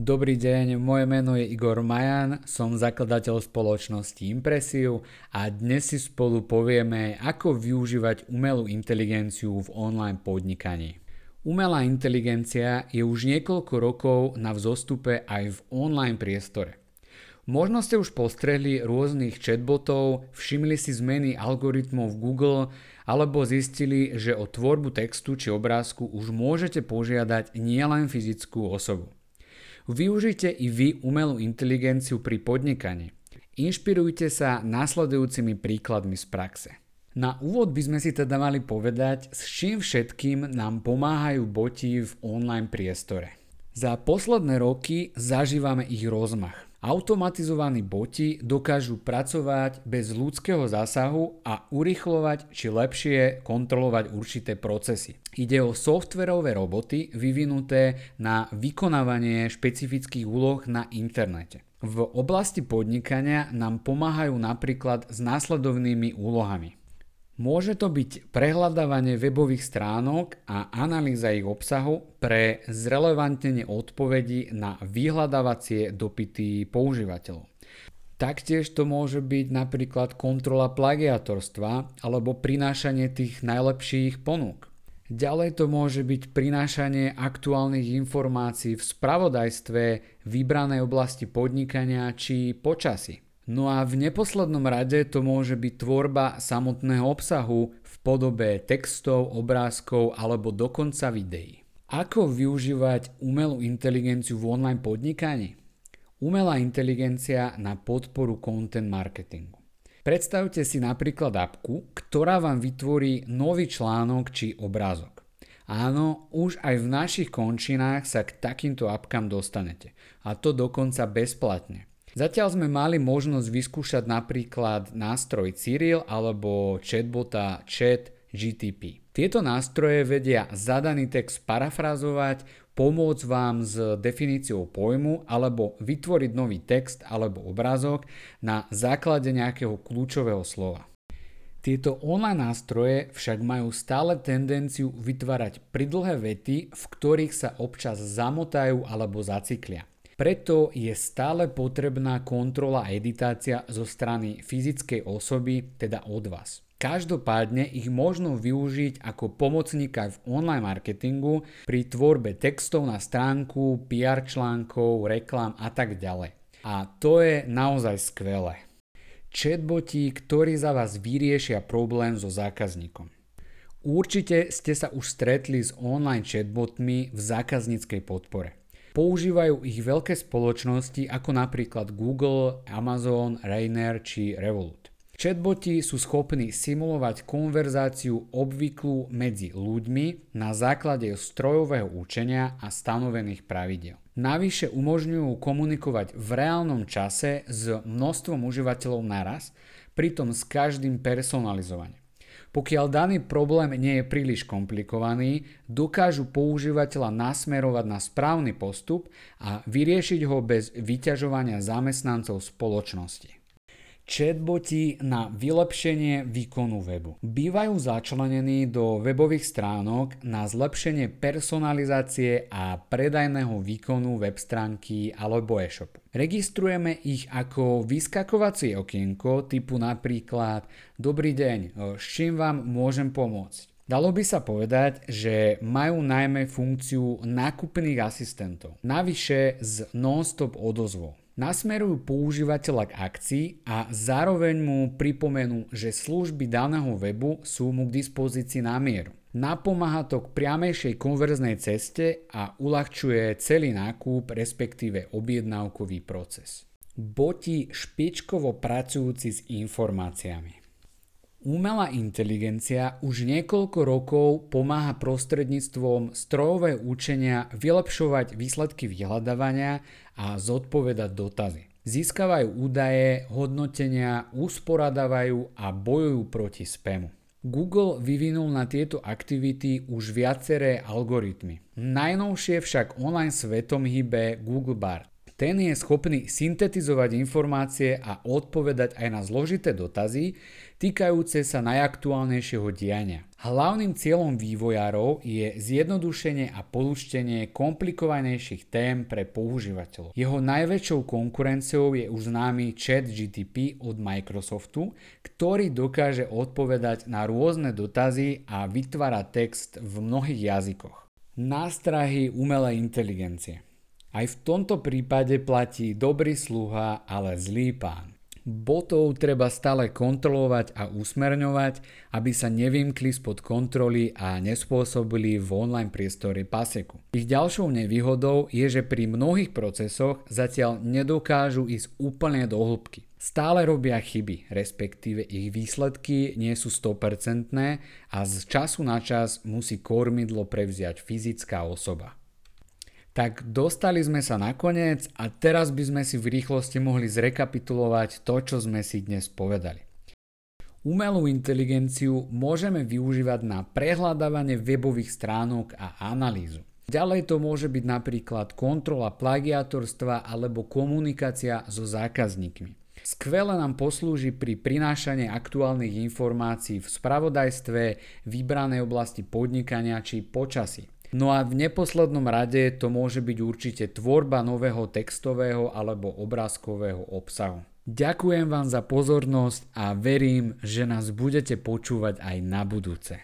Dobrý deň, moje meno je Igor Majan, som zakladateľ spoločnosti Impresiu a dnes si spolu povieme, ako využívať umelú inteligenciu v online podnikaní. Umelá inteligencia je už niekoľko rokov na vzostupe aj v online priestore. Možno ste už postrehli rôznych chatbotov, všimli si zmeny algoritmov v Google alebo zistili, že o tvorbu textu či obrázku už môžete požiadať nielen fyzickú osobu. Využite i vy umelú inteligenciu pri podnikaní. Inšpirujte sa následujúcimi príkladmi z praxe. Na úvod by sme si teda mali povedať, s čím všetkým nám pomáhajú boti v online priestore. Za posledné roky zažívame ich rozmach. Automatizovaní boti dokážu pracovať bez ľudského zásahu a urychlovať či lepšie kontrolovať určité procesy. Ide o softverové roboty vyvinuté na vykonávanie špecifických úloh na internete. V oblasti podnikania nám pomáhajú napríklad s následovnými úlohami. Môže to byť prehľadávanie webových stránok a analýza ich obsahu pre zrelevantnenie odpovedí na vyhľadávacie dopity používateľov. Taktiež to môže byť napríklad kontrola plagiatorstva alebo prinášanie tých najlepších ponúk. Ďalej to môže byť prinášanie aktuálnych informácií v spravodajstve vybranej oblasti podnikania či počasí. No a v neposlednom rade to môže byť tvorba samotného obsahu v podobe textov, obrázkov alebo dokonca videí. Ako využívať umelú inteligenciu v online podnikaní? Umelá inteligencia na podporu content marketingu. Predstavte si napríklad apku, ktorá vám vytvorí nový článok či obrázok. Áno, už aj v našich končinách sa k takýmto apkám dostanete. A to dokonca bezplatne. Zatiaľ sme mali možnosť vyskúšať napríklad nástroj Cyril alebo chatbota Chat GTP. Tieto nástroje vedia zadaný text parafrazovať, pomôcť vám s definíciou pojmu alebo vytvoriť nový text alebo obrázok na základe nejakého kľúčového slova. Tieto online nástroje však majú stále tendenciu vytvárať pridlhé vety, v ktorých sa občas zamotajú alebo zacyklia. Preto je stále potrebná kontrola a editácia zo strany fyzickej osoby, teda od vás. Každopádne ich možno využiť ako pomocníka v online marketingu pri tvorbe textov na stránku, PR článkov, reklám a tak ďalej. A to je naozaj skvelé. Chatboti, ktorí za vás vyriešia problém so zákazníkom. Určite ste sa už stretli s online chatbotmi v zákazníckej podpore. Používajú ich veľké spoločnosti ako napríklad Google, Amazon, Rainer či Revolut. Chatboti sú schopní simulovať konverzáciu obvyklú medzi ľuďmi na základe strojového učenia a stanovených pravidel. Navyše umožňujú komunikovať v reálnom čase s množstvom užívateľov naraz, pritom s každým personalizovane. Pokiaľ daný problém nie je príliš komplikovaný, dokážu používateľa nasmerovať na správny postup a vyriešiť ho bez vyťažovania zamestnancov spoločnosti. Chatboti na vylepšenie výkonu webu. Bývajú začlenení do webových stránok na zlepšenie personalizácie a predajného výkonu web stránky alebo e-shopu. Registrujeme ich ako vyskakovacie okienko typu napríklad Dobrý deň, s čím vám môžem pomôcť? Dalo by sa povedať, že majú najmä funkciu nákupných asistentov. Navyše s non-stop odozvou nasmerujú používateľa k akcii a zároveň mu pripomenú, že služby daného webu sú mu k dispozícii na mieru. Napomáha to k priamejšej konverznej ceste a uľahčuje celý nákup, respektíve objednávkový proces. Boti špičkovo pracujúci s informáciami. Umelá inteligencia už niekoľko rokov pomáha prostredníctvom strojového učenia vylepšovať výsledky vyhľadávania a zodpovedať dotazy. Získavajú údaje, hodnotenia, usporadávajú a bojujú proti spamu. Google vyvinul na tieto aktivity už viaceré algoritmy. Najnovšie však online svetom hýbe Google Bard. Ten je schopný syntetizovať informácie a odpovedať aj na zložité dotazy týkajúce sa najaktuálnejšieho diania. Hlavným cieľom vývojárov je zjednodušenie a poluštenie komplikovanejších tém pre používateľov. Jeho najväčšou konkurenciou je už známy chat GTP od Microsoftu, ktorý dokáže odpovedať na rôzne dotazy a vytvára text v mnohých jazykoch. Nástrahy umelej inteligencie. Aj v tomto prípade platí dobrý sluha, ale zlý pán. Botov treba stále kontrolovať a usmerňovať, aby sa nevymkli spod kontroly a nespôsobili v online priestore paseku. Ich ďalšou nevýhodou je, že pri mnohých procesoch zatiaľ nedokážu ísť úplne do hĺbky. Stále robia chyby, respektíve ich výsledky nie sú 100% a z času na čas musí kormidlo prevziať fyzická osoba. Tak dostali sme sa nakoniec a teraz by sme si v rýchlosti mohli zrekapitulovať to, čo sme si dnes povedali. Umelú inteligenciu môžeme využívať na prehľadávanie webových stránok a analýzu. Ďalej to môže byť napríklad kontrola plagiatorstva alebo komunikácia so zákazníkmi. Skvele nám poslúži pri prinášaní aktuálnych informácií v spravodajstve, vybranej oblasti podnikania či počasí. No a v neposlednom rade to môže byť určite tvorba nového textového alebo obrázkového obsahu. Ďakujem vám za pozornosť a verím, že nás budete počúvať aj na budúce.